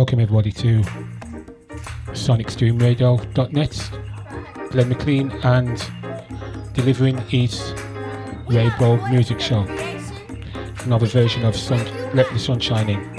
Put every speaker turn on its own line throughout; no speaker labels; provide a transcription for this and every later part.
welcome everybody to sonicstreamradio.net. Glenn McLean and delivering his Rainbow Music Show. Another version of Sun, Let the Sun Shine In.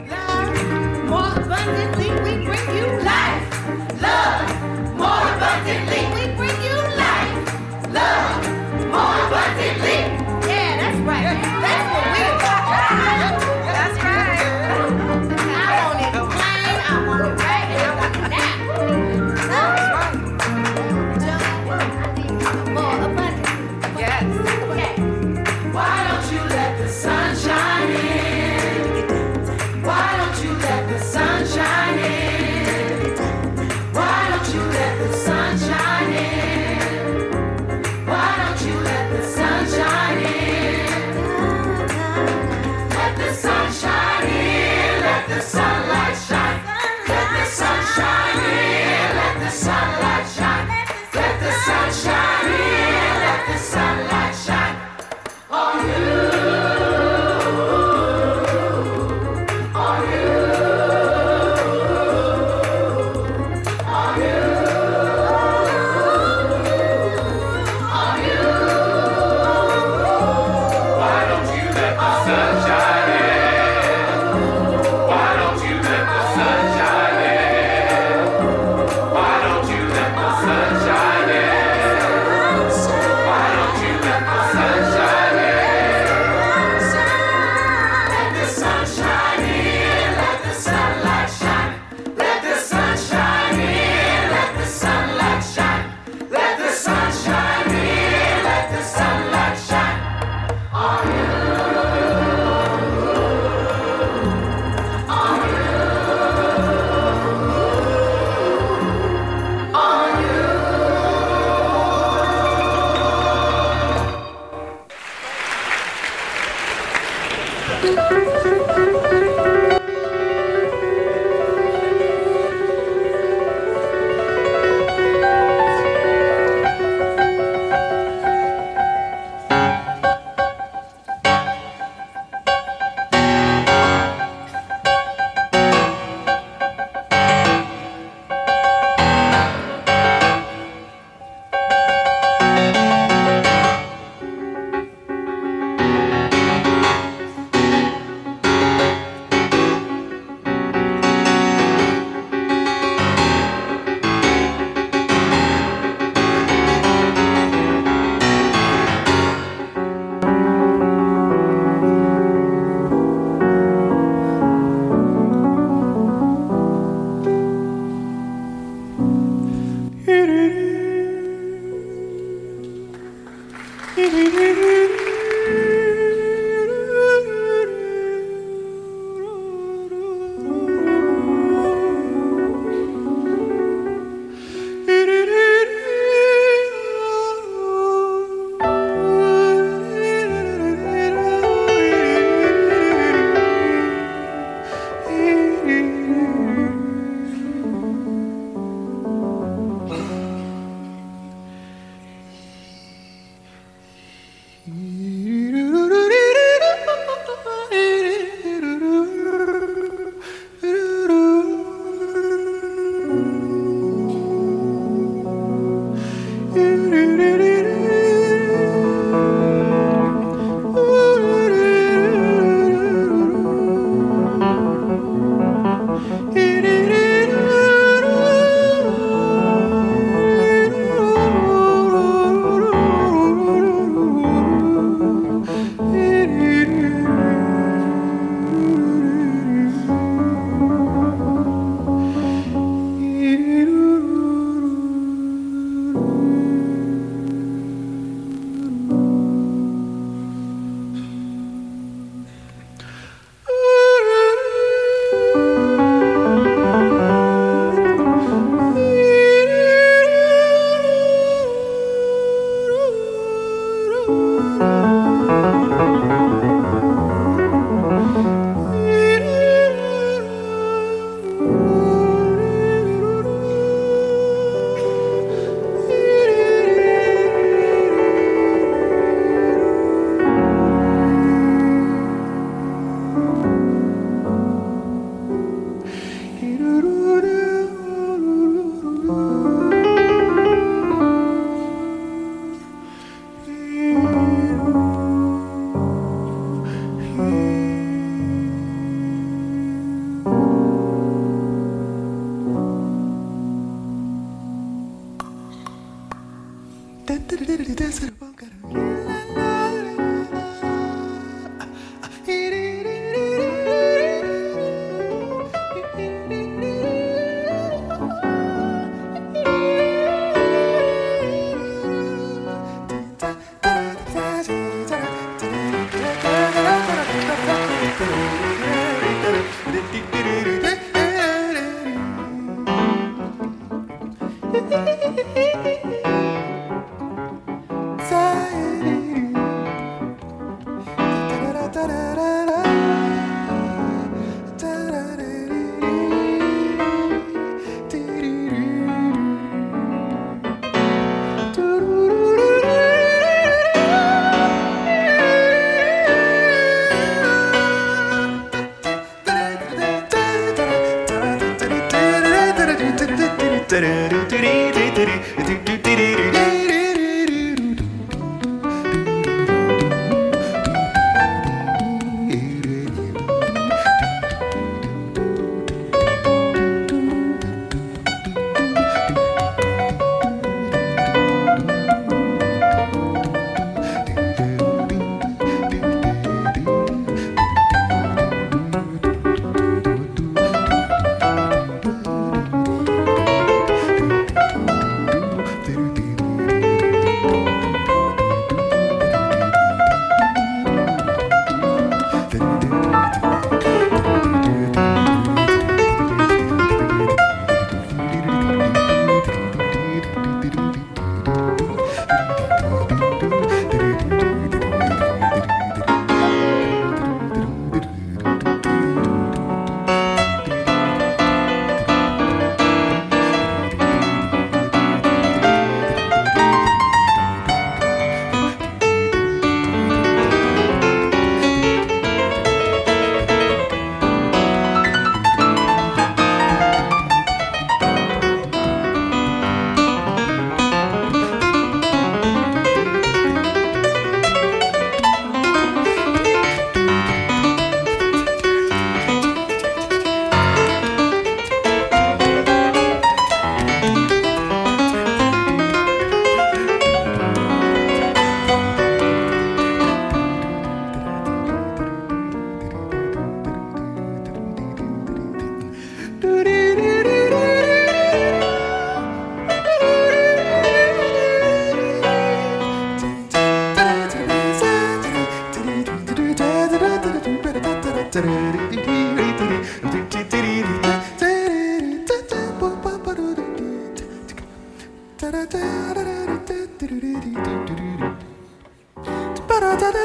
Do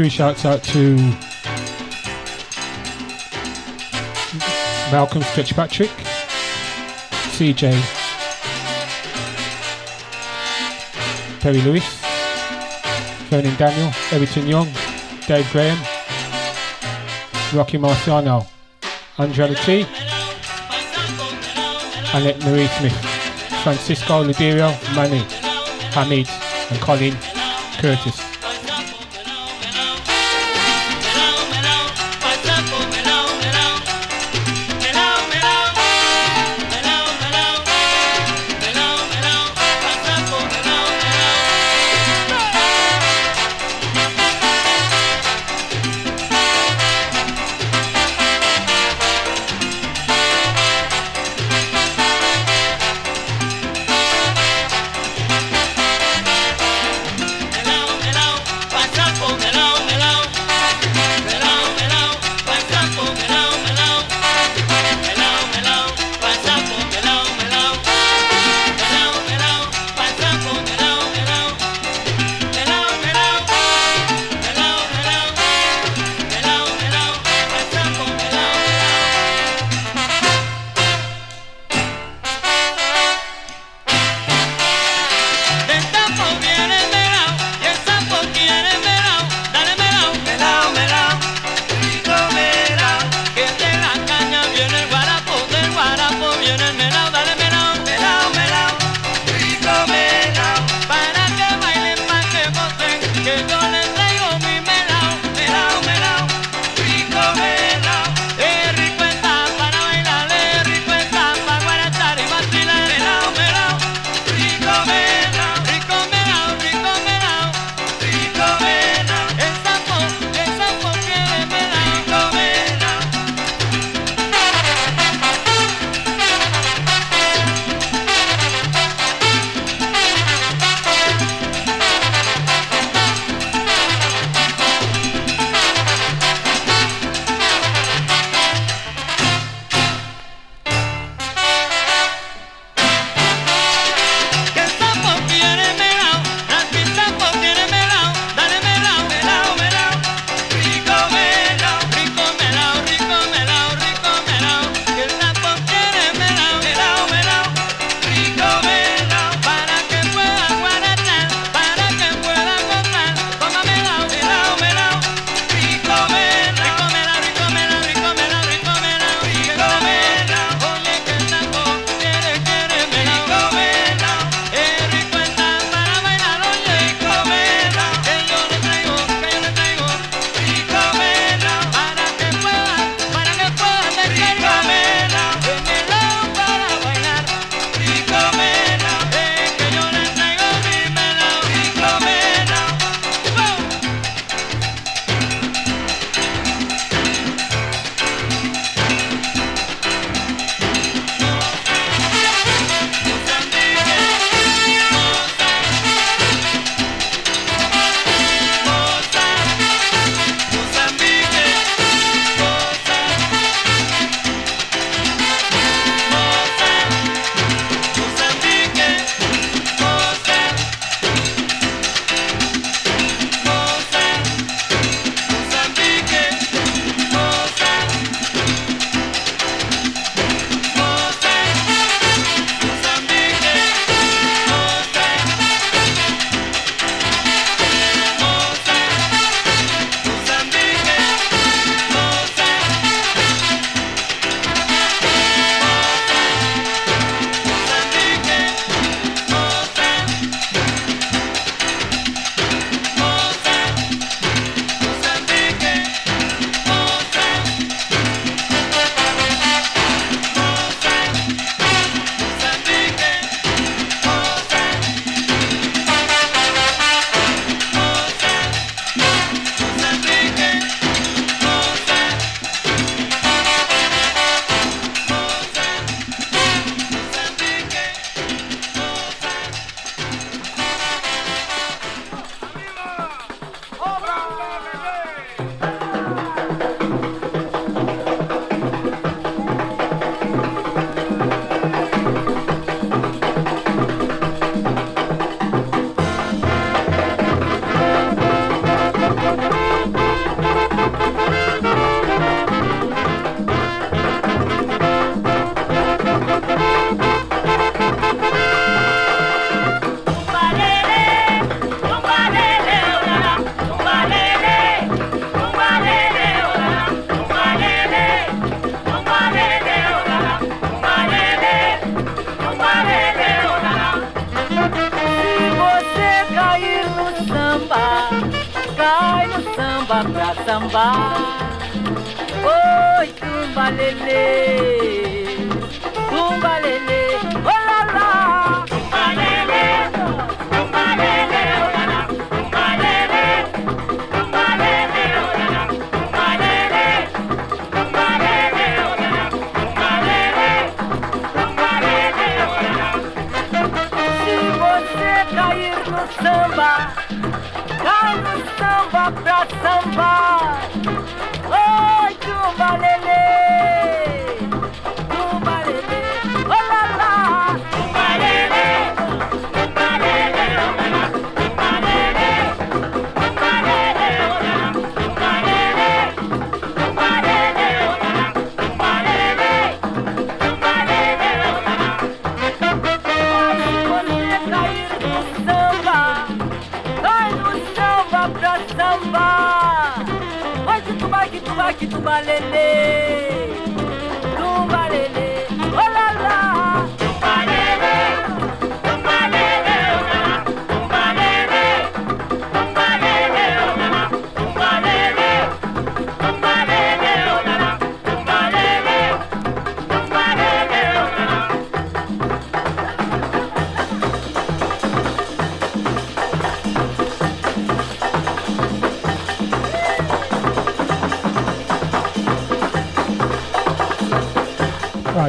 few shouts out to Malcolm Fitzpatrick, CJ, Perry Lewis, Vernon Daniel, Everton Young, Dave Graham, Rocky Marciano, Angela T, Annette Marie Smith, Francisco Ladirio, Manny, Hamid, and Colin Curtis.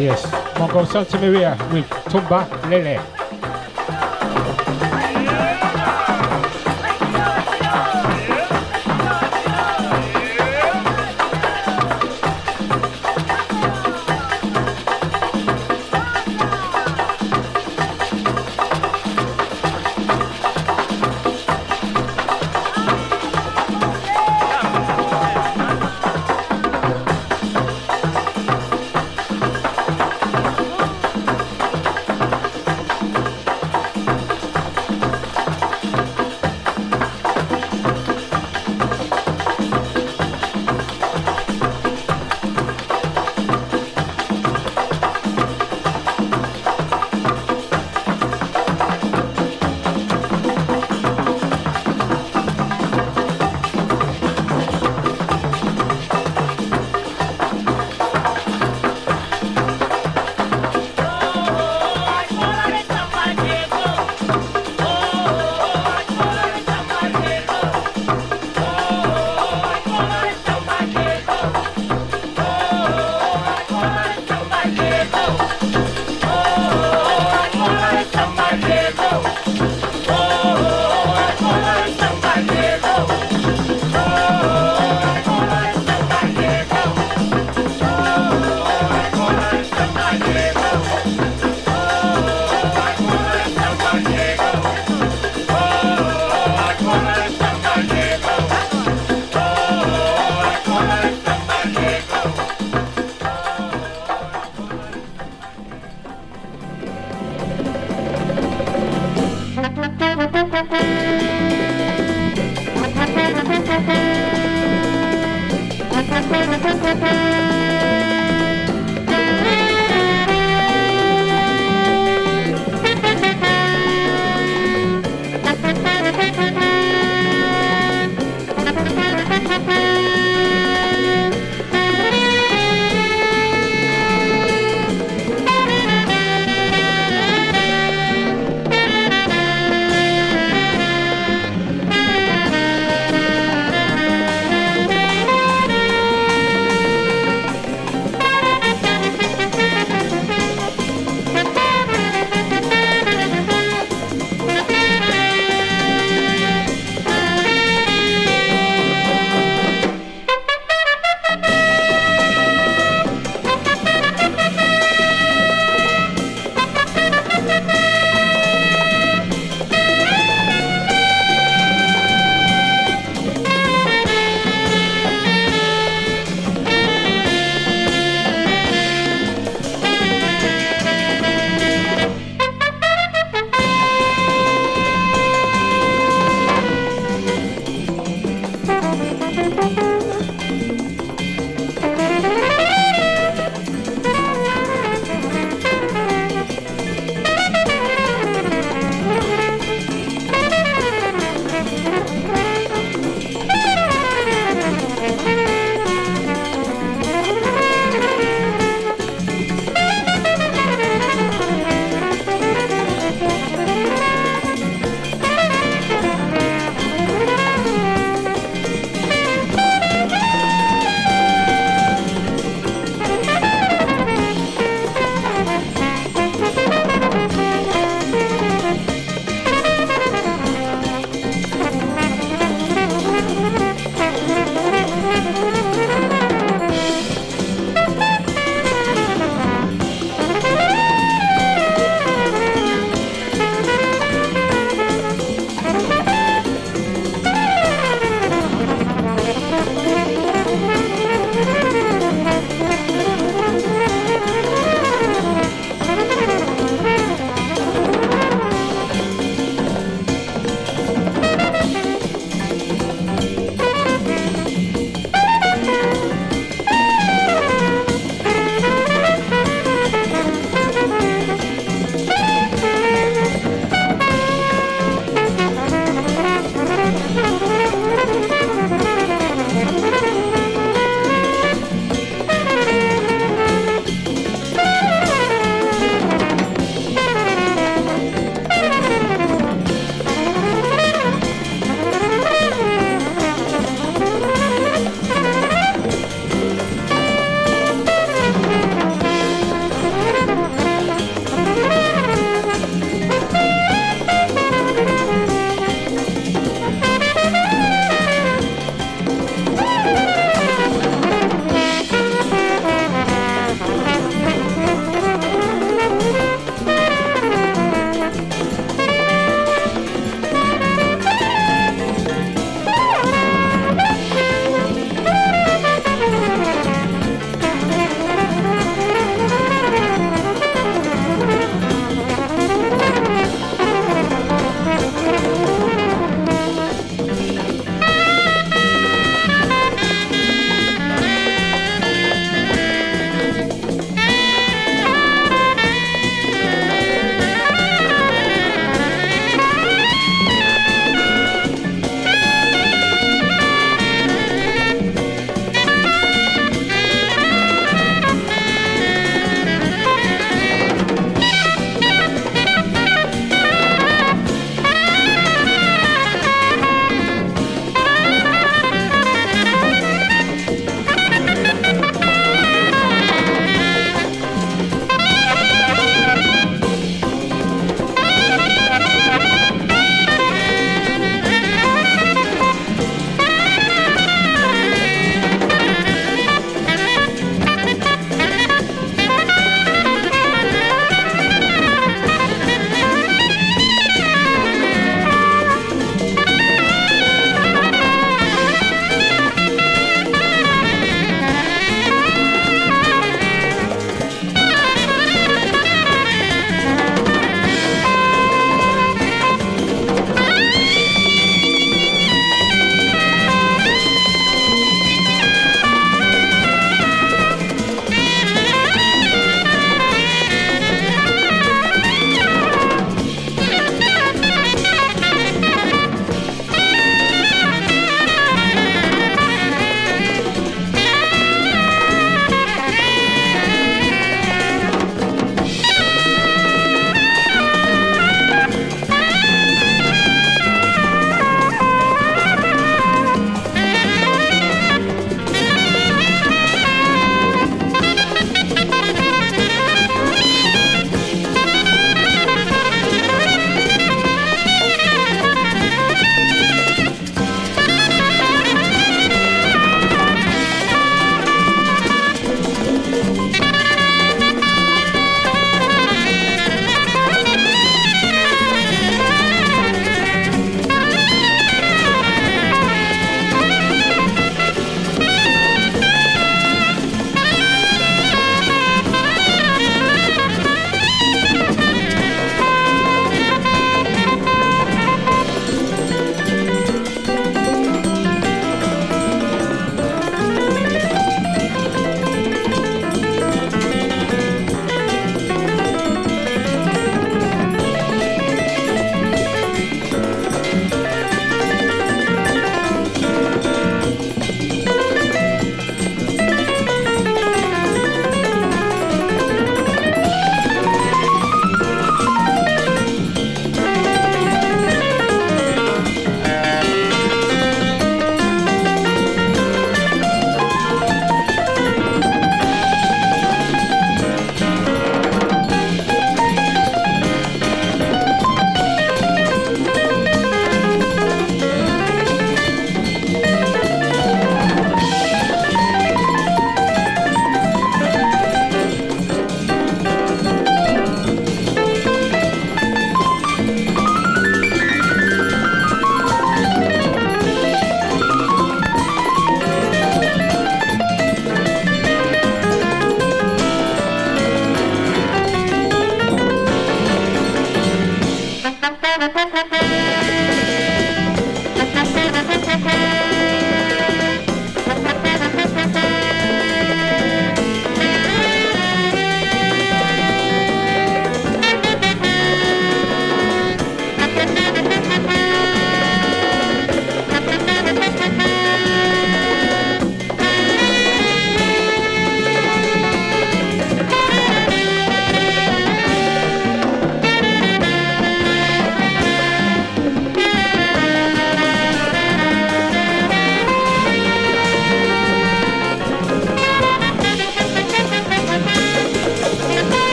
Yes. Mongo Santa Maria with Tumba Lele.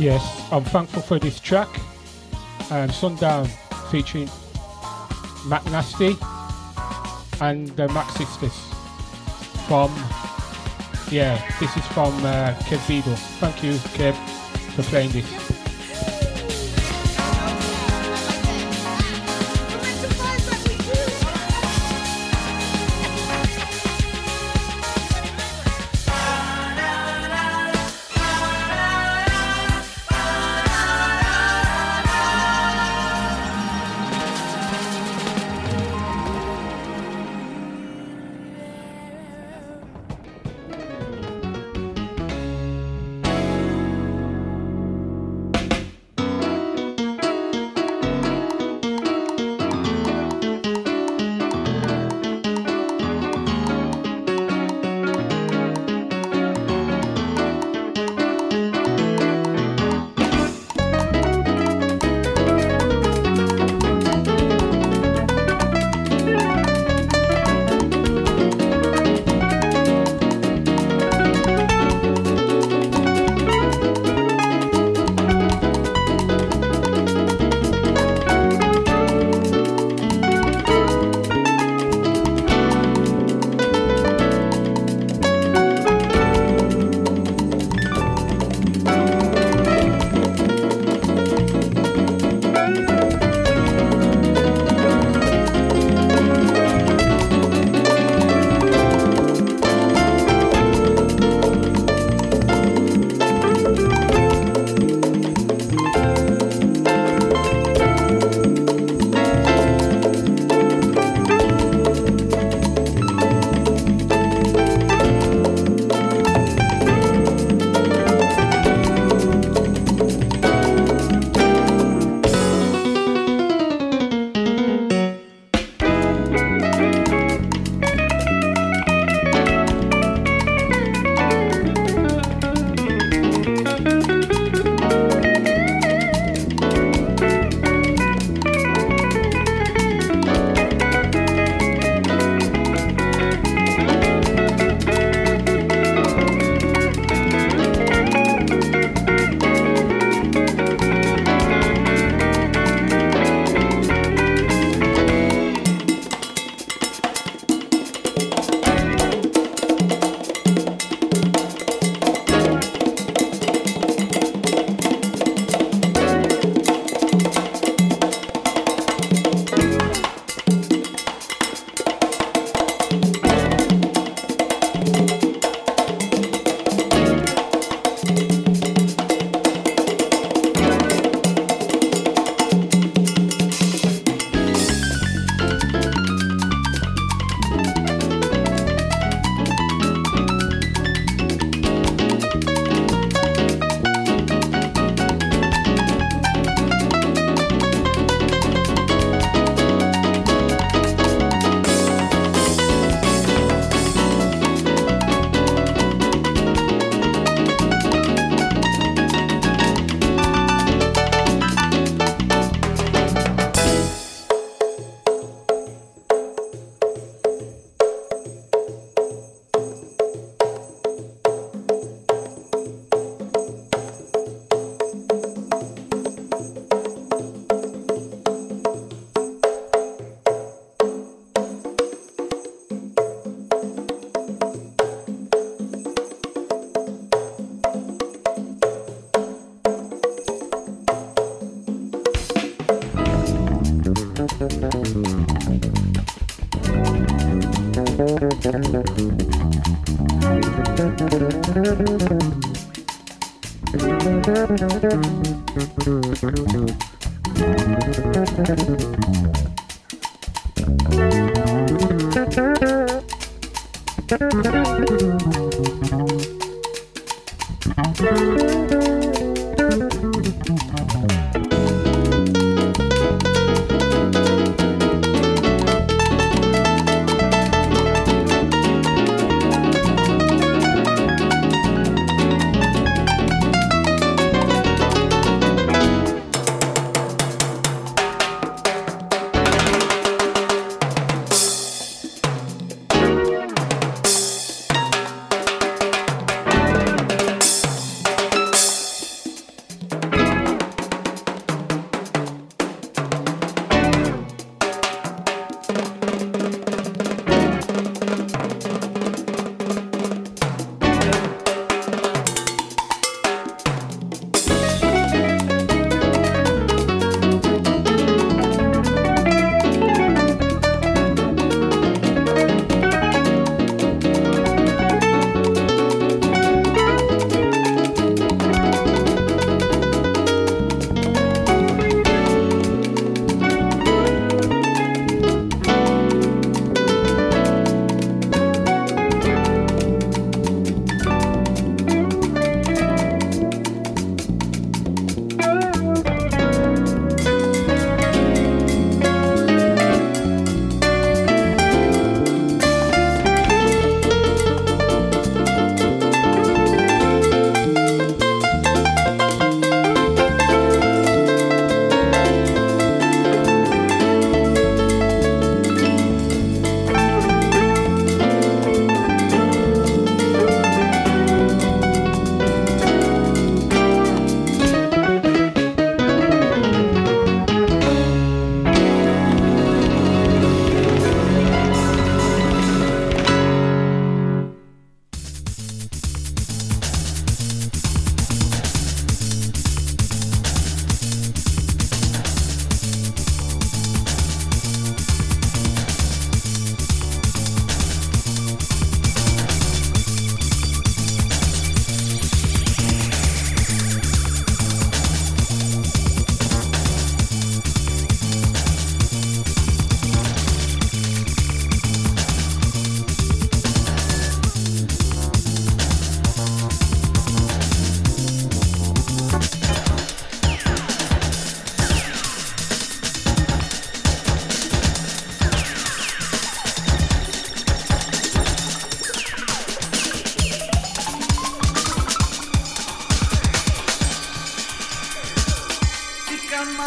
Yes, I'm thankful for this track. Um, Sundown featuring Mac Nasty and the Mac Sisters from, yeah, this is from uh, Kev Beagle. Thank you, Kev, for playing this.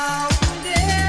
now.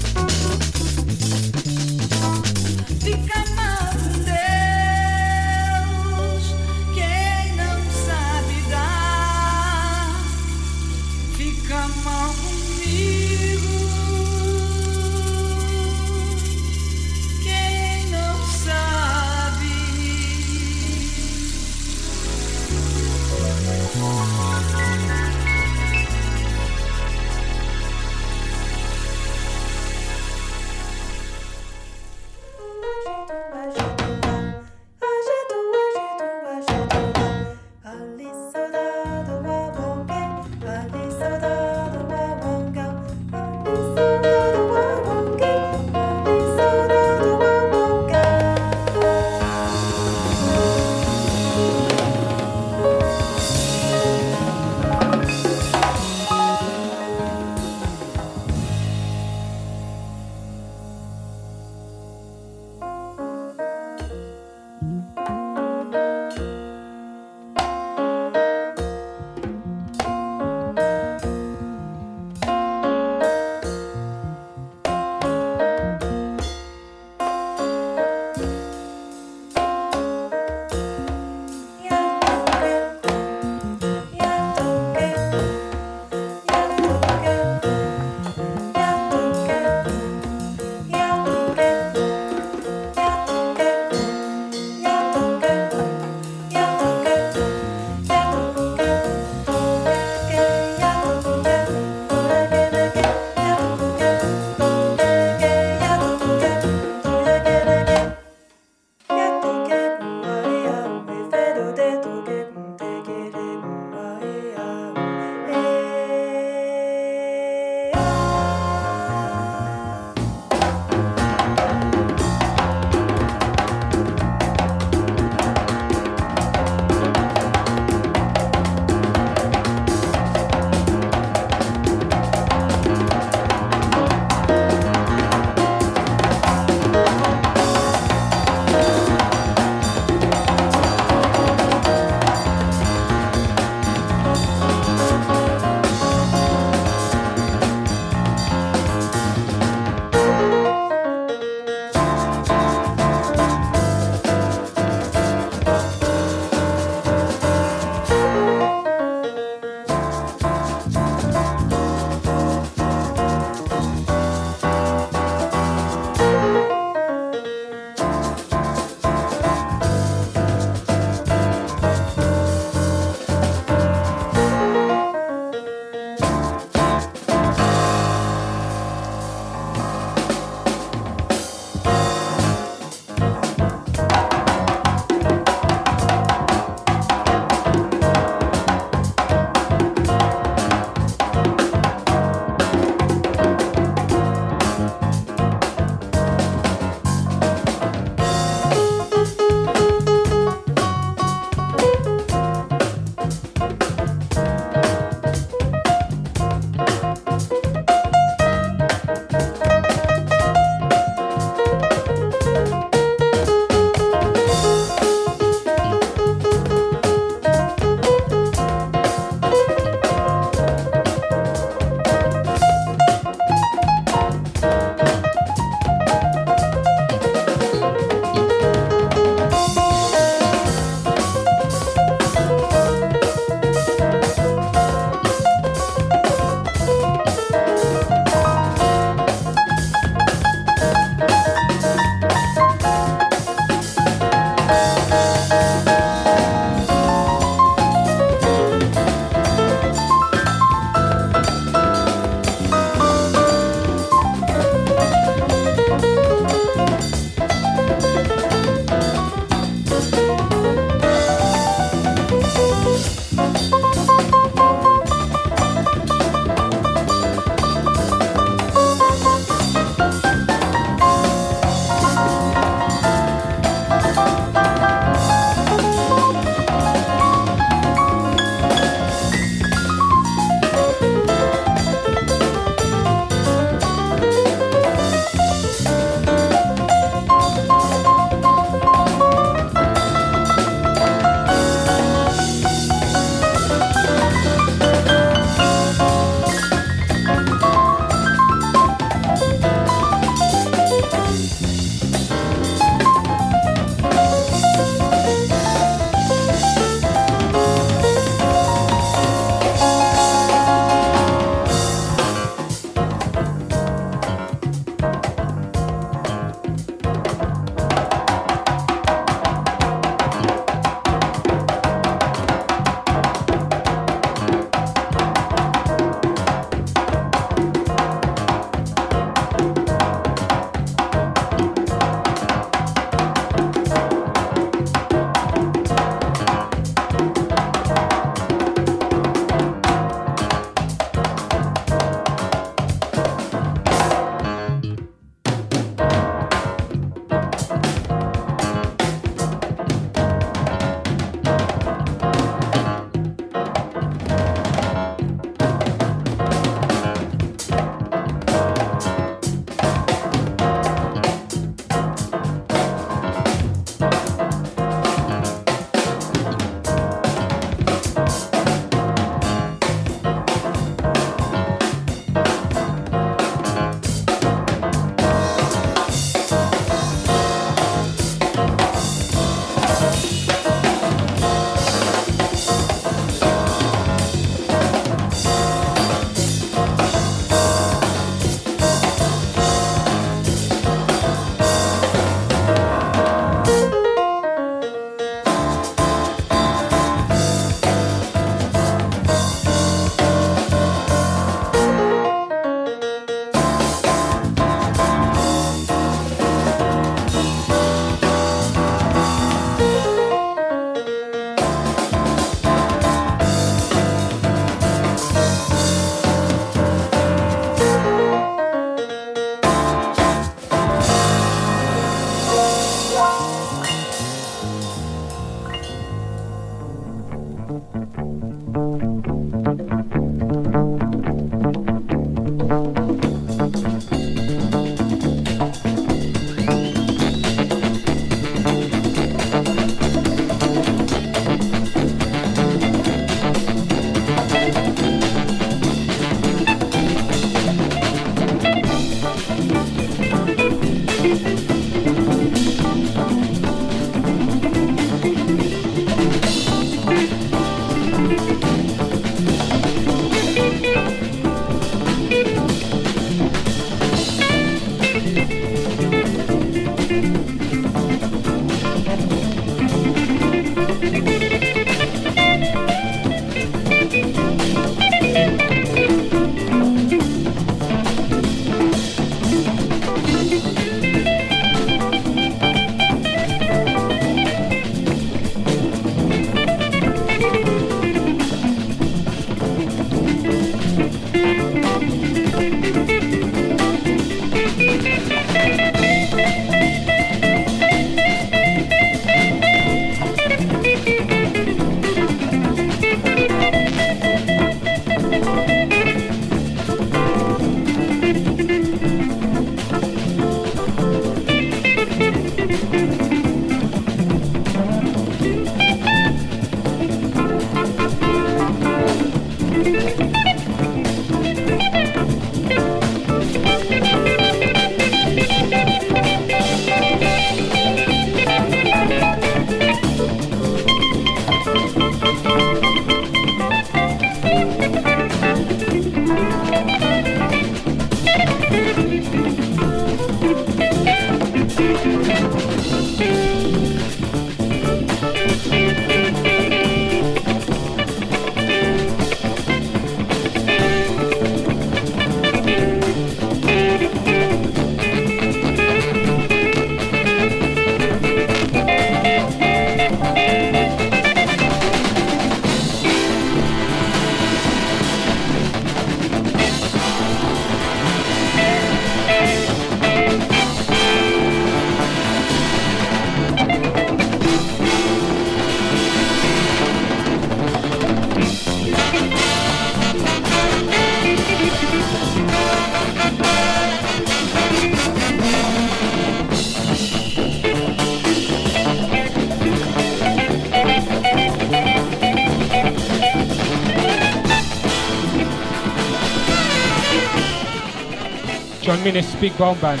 Minnis Big Bone Band.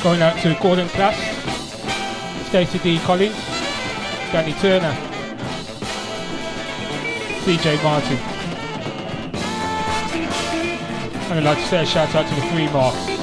Going out to Gordon Class, Stacey D. Collins, Danny Turner, CJ Martin. And I'd like to say a shout out to the three marks.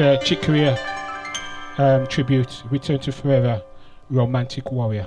The Chick Corea um, tribute, Return to Forever, Romantic Warrior.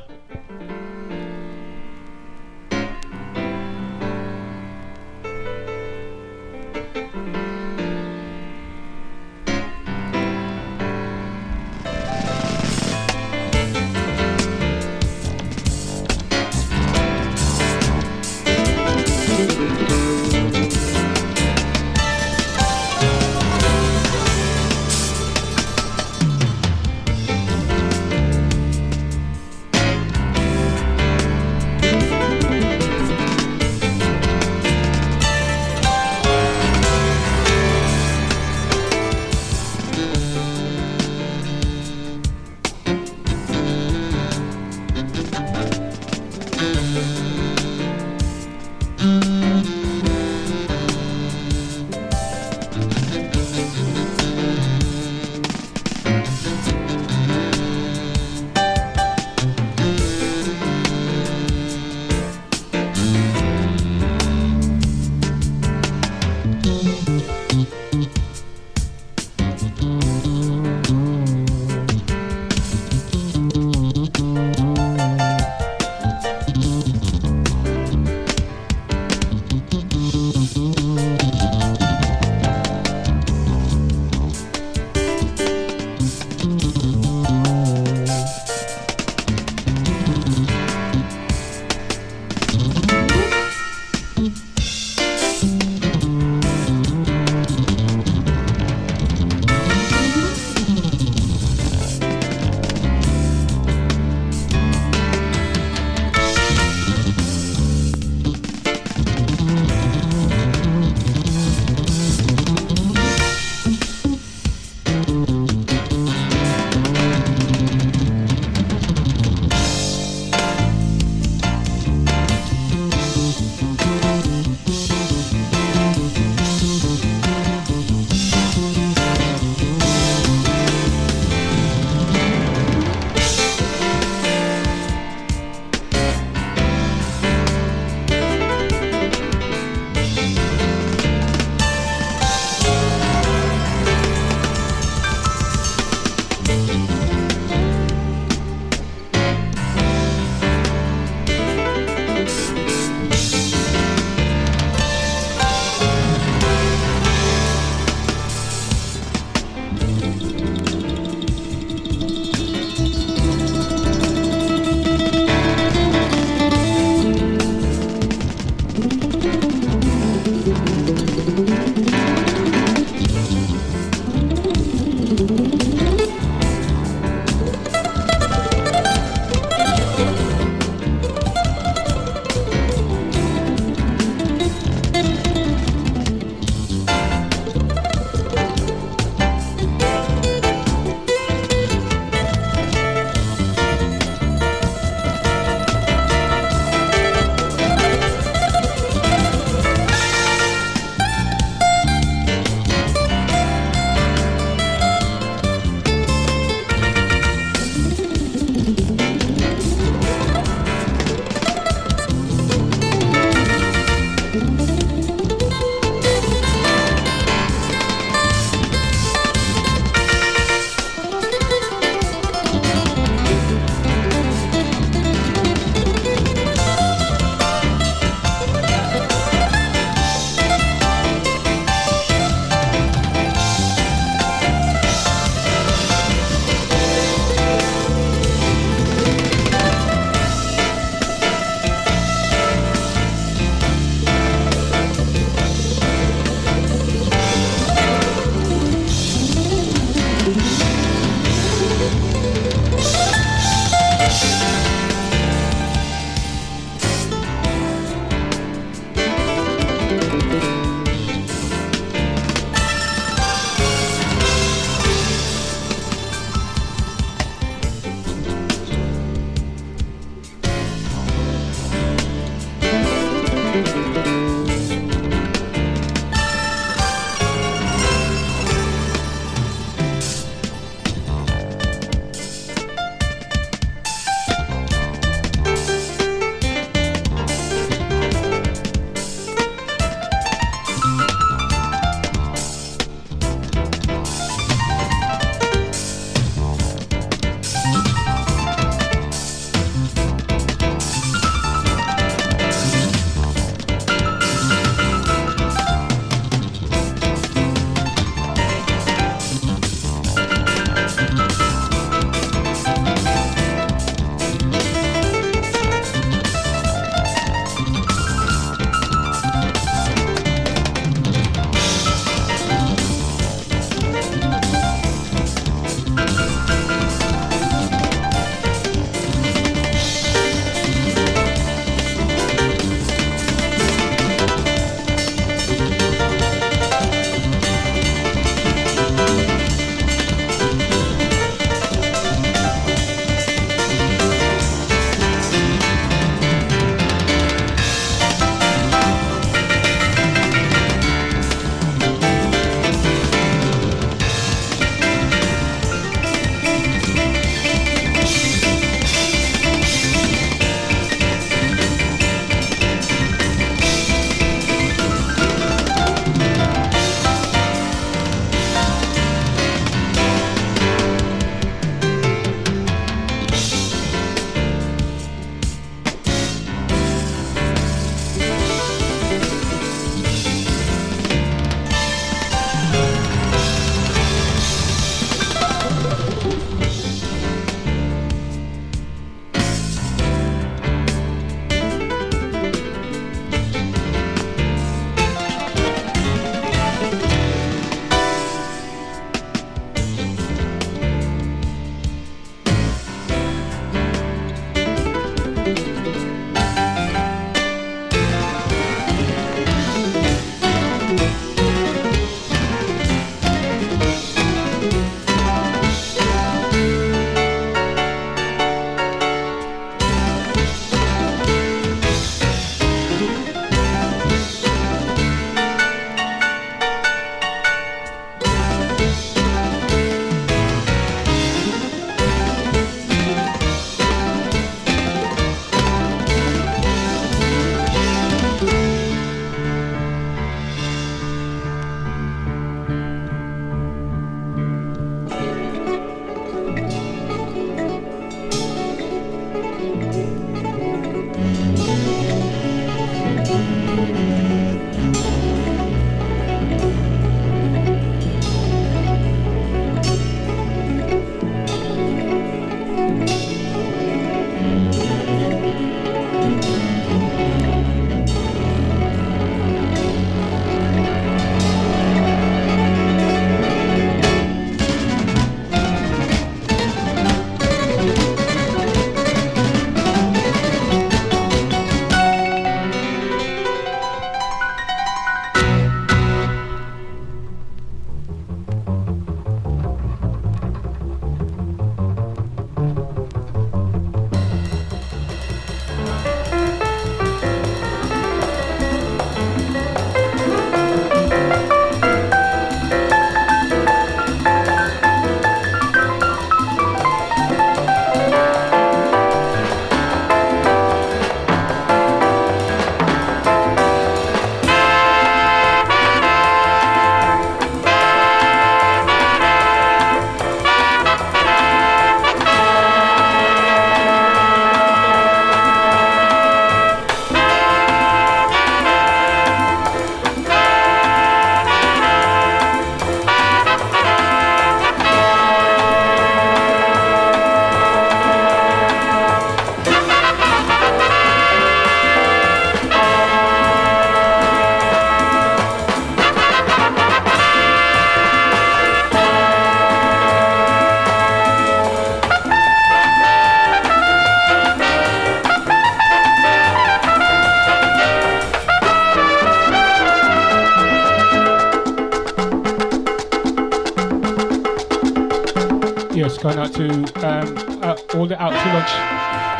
Going out to um, uh, all the out to lunch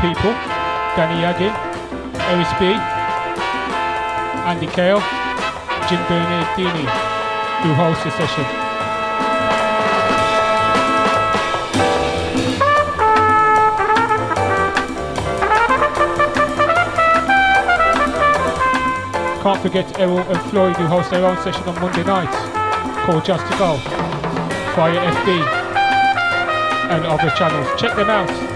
people. Danny Yagin, Eris B, Andy Kale, Jim Bernardini, who host the session. Can't forget Errol and Floyd who host their own session on Monday night called Just to Go via FB and other channels. Check them out.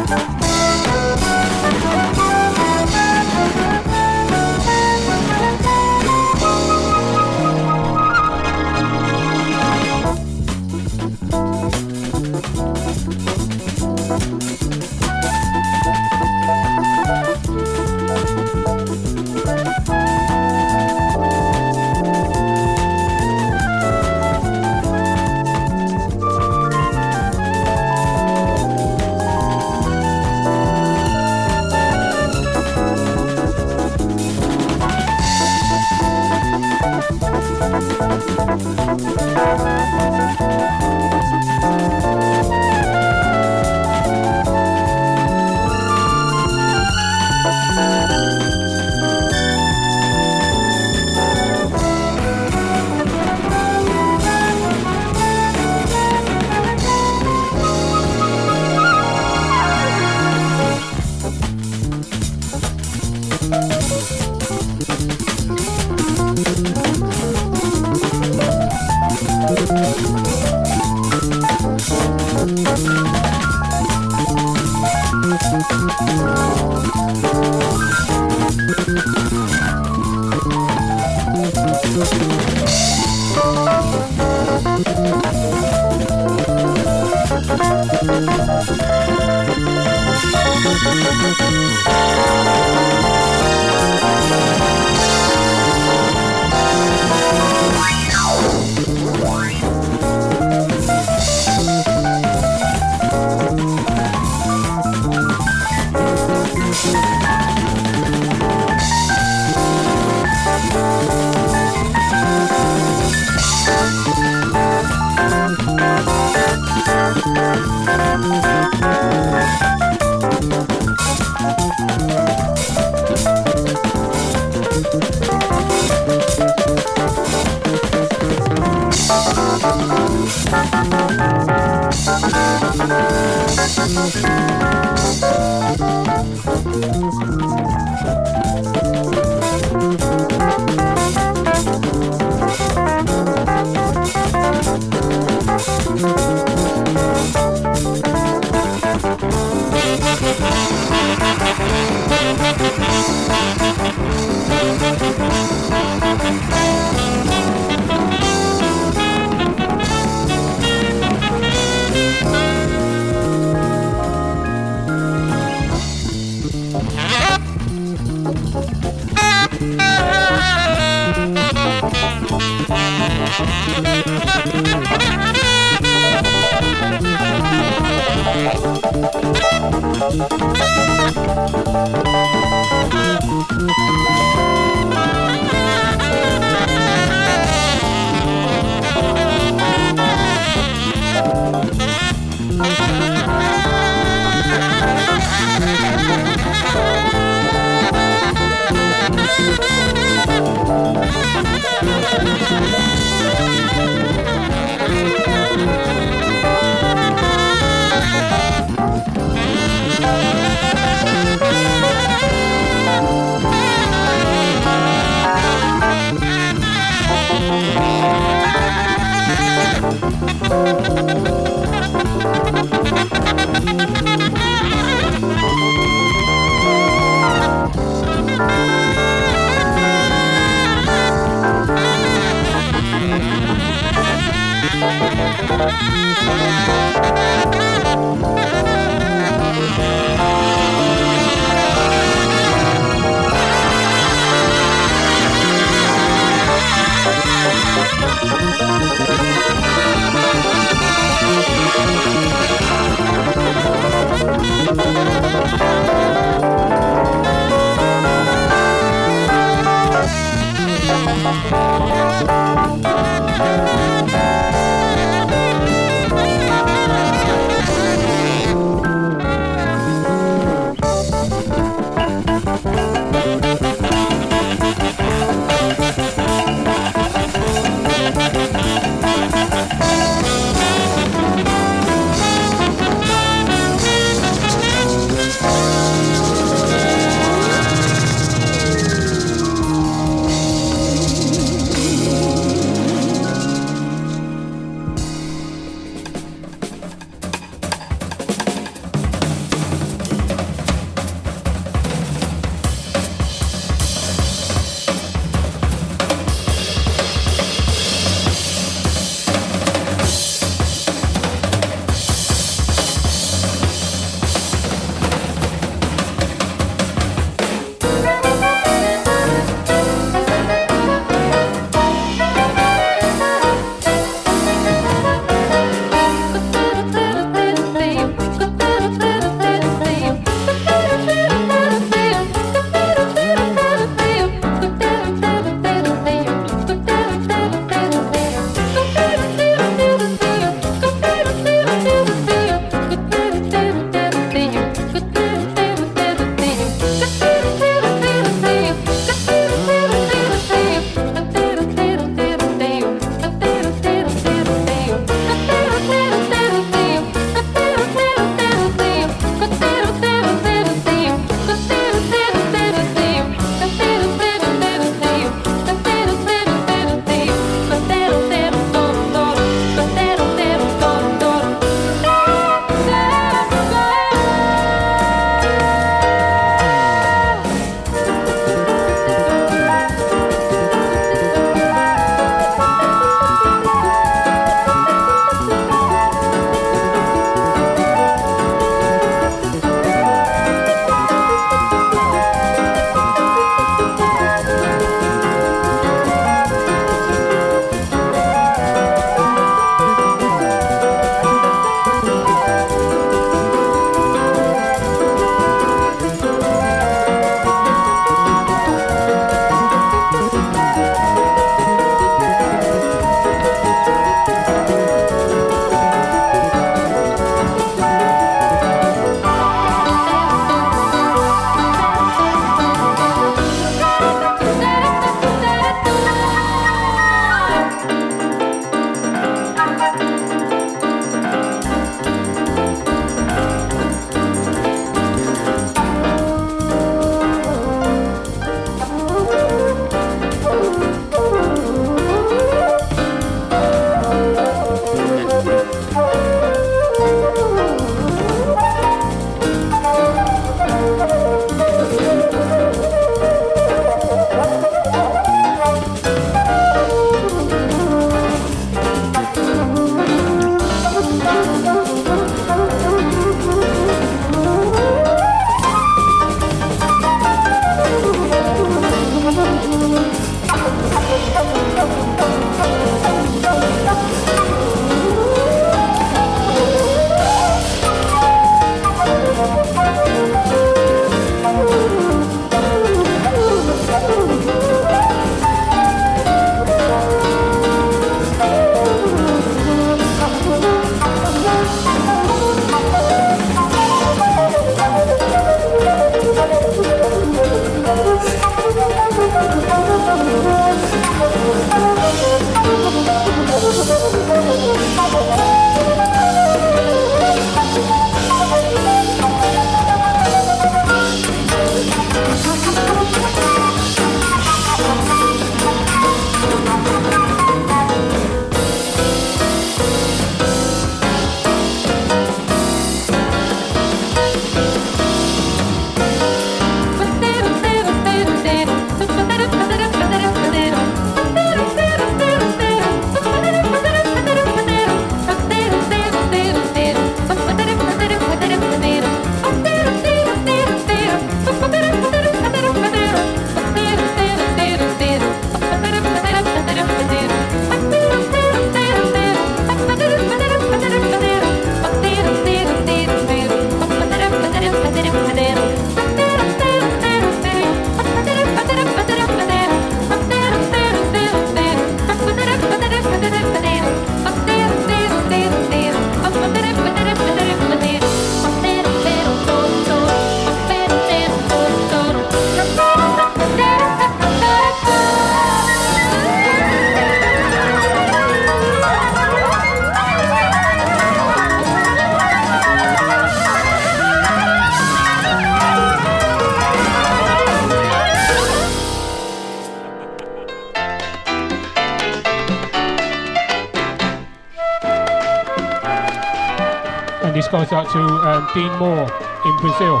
Goes out to um, Dean Moore in Brazil,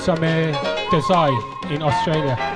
Samir Desai in Australia.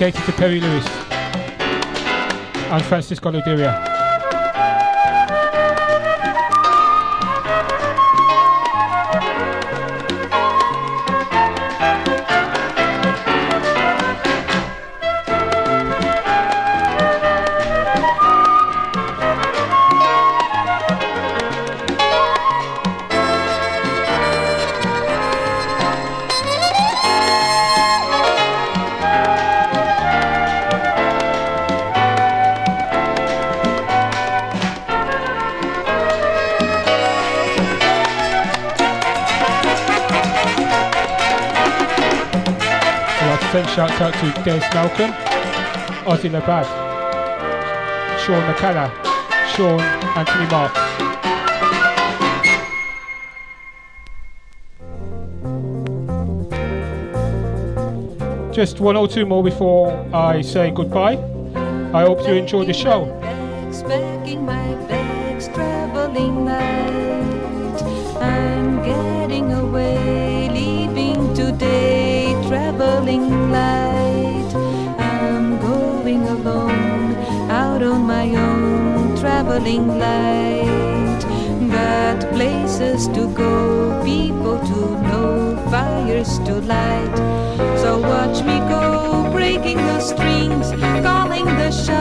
Dedicated to Perry Lewis and Francisco Luderia. Out to Des Malcolm, Ozzy Labad, Sean McCalla, Sean Anthony Marks. Just one or two more before I say goodbye. I hope you enjoy the show.
Traveling light. Got places to go, people to know, fires to light. So watch me go, breaking the strings, calling the shots,